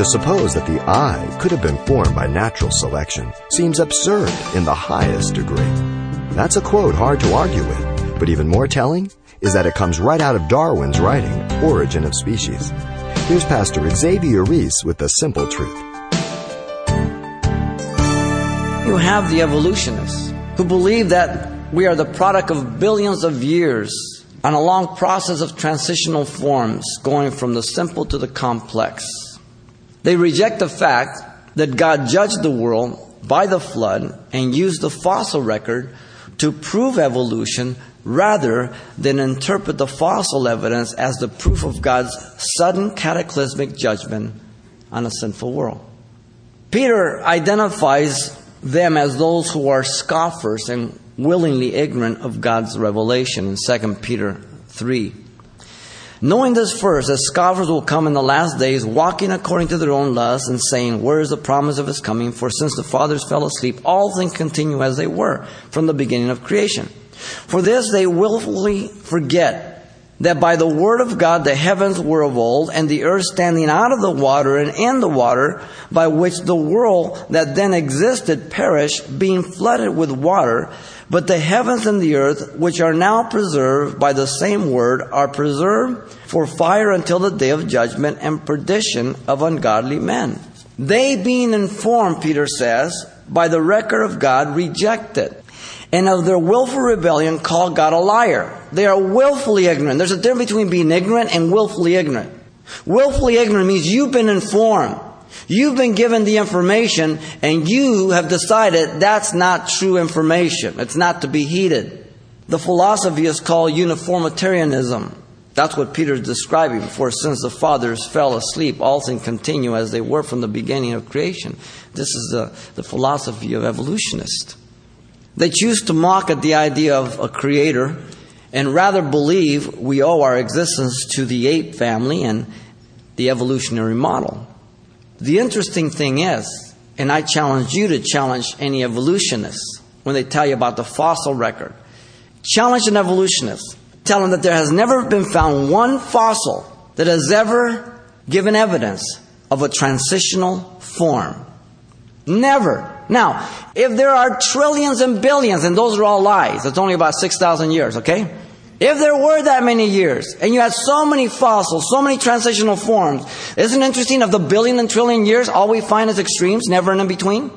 To suppose that the eye could have been formed by natural selection seems absurd in the highest degree. That's a quote hard to argue with, but even more telling is that it comes right out of Darwin's writing, Origin of Species. Here's Pastor Xavier Reese with the simple truth. You have the evolutionists who believe that we are the product of billions of years and a long process of transitional forms going from the simple to the complex. They reject the fact that God judged the world by the flood and used the fossil record to prove evolution rather than interpret the fossil evidence as the proof of God's sudden cataclysmic judgment on a sinful world. Peter identifies them as those who are scoffers and willingly ignorant of God's revelation in 2 Peter 3. Knowing this first, as scoffers will come in the last days, walking according to their own lusts, and saying, Where is the promise of his coming? For since the fathers fell asleep, all things continue as they were from the beginning of creation. For this they willfully forget that by the word of God the heavens were of old, and the earth standing out of the water and in the water, by which the world that then existed perished, being flooded with water. But the heavens and the earth, which are now preserved by the same word, are preserved for fire until the day of judgment and perdition of ungodly men. They being informed, Peter says, by the record of God, rejected and of their willful rebellion call God a liar. They are willfully ignorant. There's a difference between being ignorant and willfully ignorant. Willfully ignorant means you've been informed. You've been given the information and you have decided that's not true information. It's not to be heeded. The philosophy is called uniformitarianism. That's what Peter's describing. For since the fathers fell asleep, all things continue as they were from the beginning of creation. This is the, the philosophy of evolutionists. They choose to mock at the idea of a creator and rather believe we owe our existence to the ape family and the evolutionary model. The interesting thing is, and I challenge you to challenge any evolutionists when they tell you about the fossil record. Challenge an evolutionist. Tell them that there has never been found one fossil that has ever given evidence of a transitional form. Never. Now, if there are trillions and billions, and those are all lies, it's only about 6,000 years, okay? If there were that many years, and you had so many fossils, so many transitional forms, isn't it interesting of the billion and trillion years, all we find is extremes, never an in between?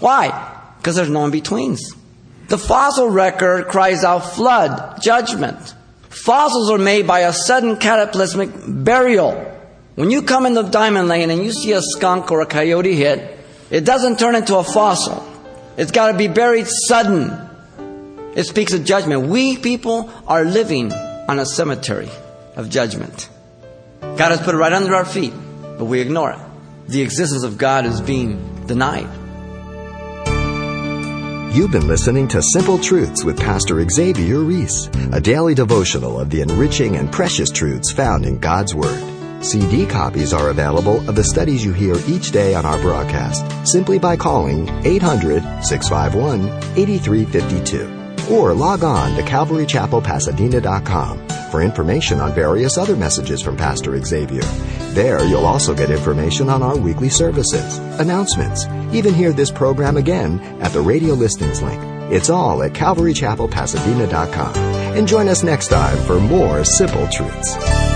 Why? Because there's no in betweens. The fossil record cries out flood, judgment. Fossils are made by a sudden cataclysmic burial. When you come into Diamond Lane and you see a skunk or a coyote hit, it doesn't turn into a fossil. It's got to be buried sudden. It speaks of judgment. We people are living on a cemetery of judgment. God has put it right under our feet, but we ignore it. The existence of God is being denied. You've been listening to Simple Truths with Pastor Xavier Reese, a daily devotional of the enriching and precious truths found in God's Word. CD copies are available of the studies you hear each day on our broadcast simply by calling 800 651 8352 or log on to CalvaryChapelPasadena.com for information on various other messages from Pastor Xavier. There, you'll also get information on our weekly services, announcements, even hear this program again at the radio listings link. It's all at CalvaryChapelPasadena.com. And join us next time for more simple truths.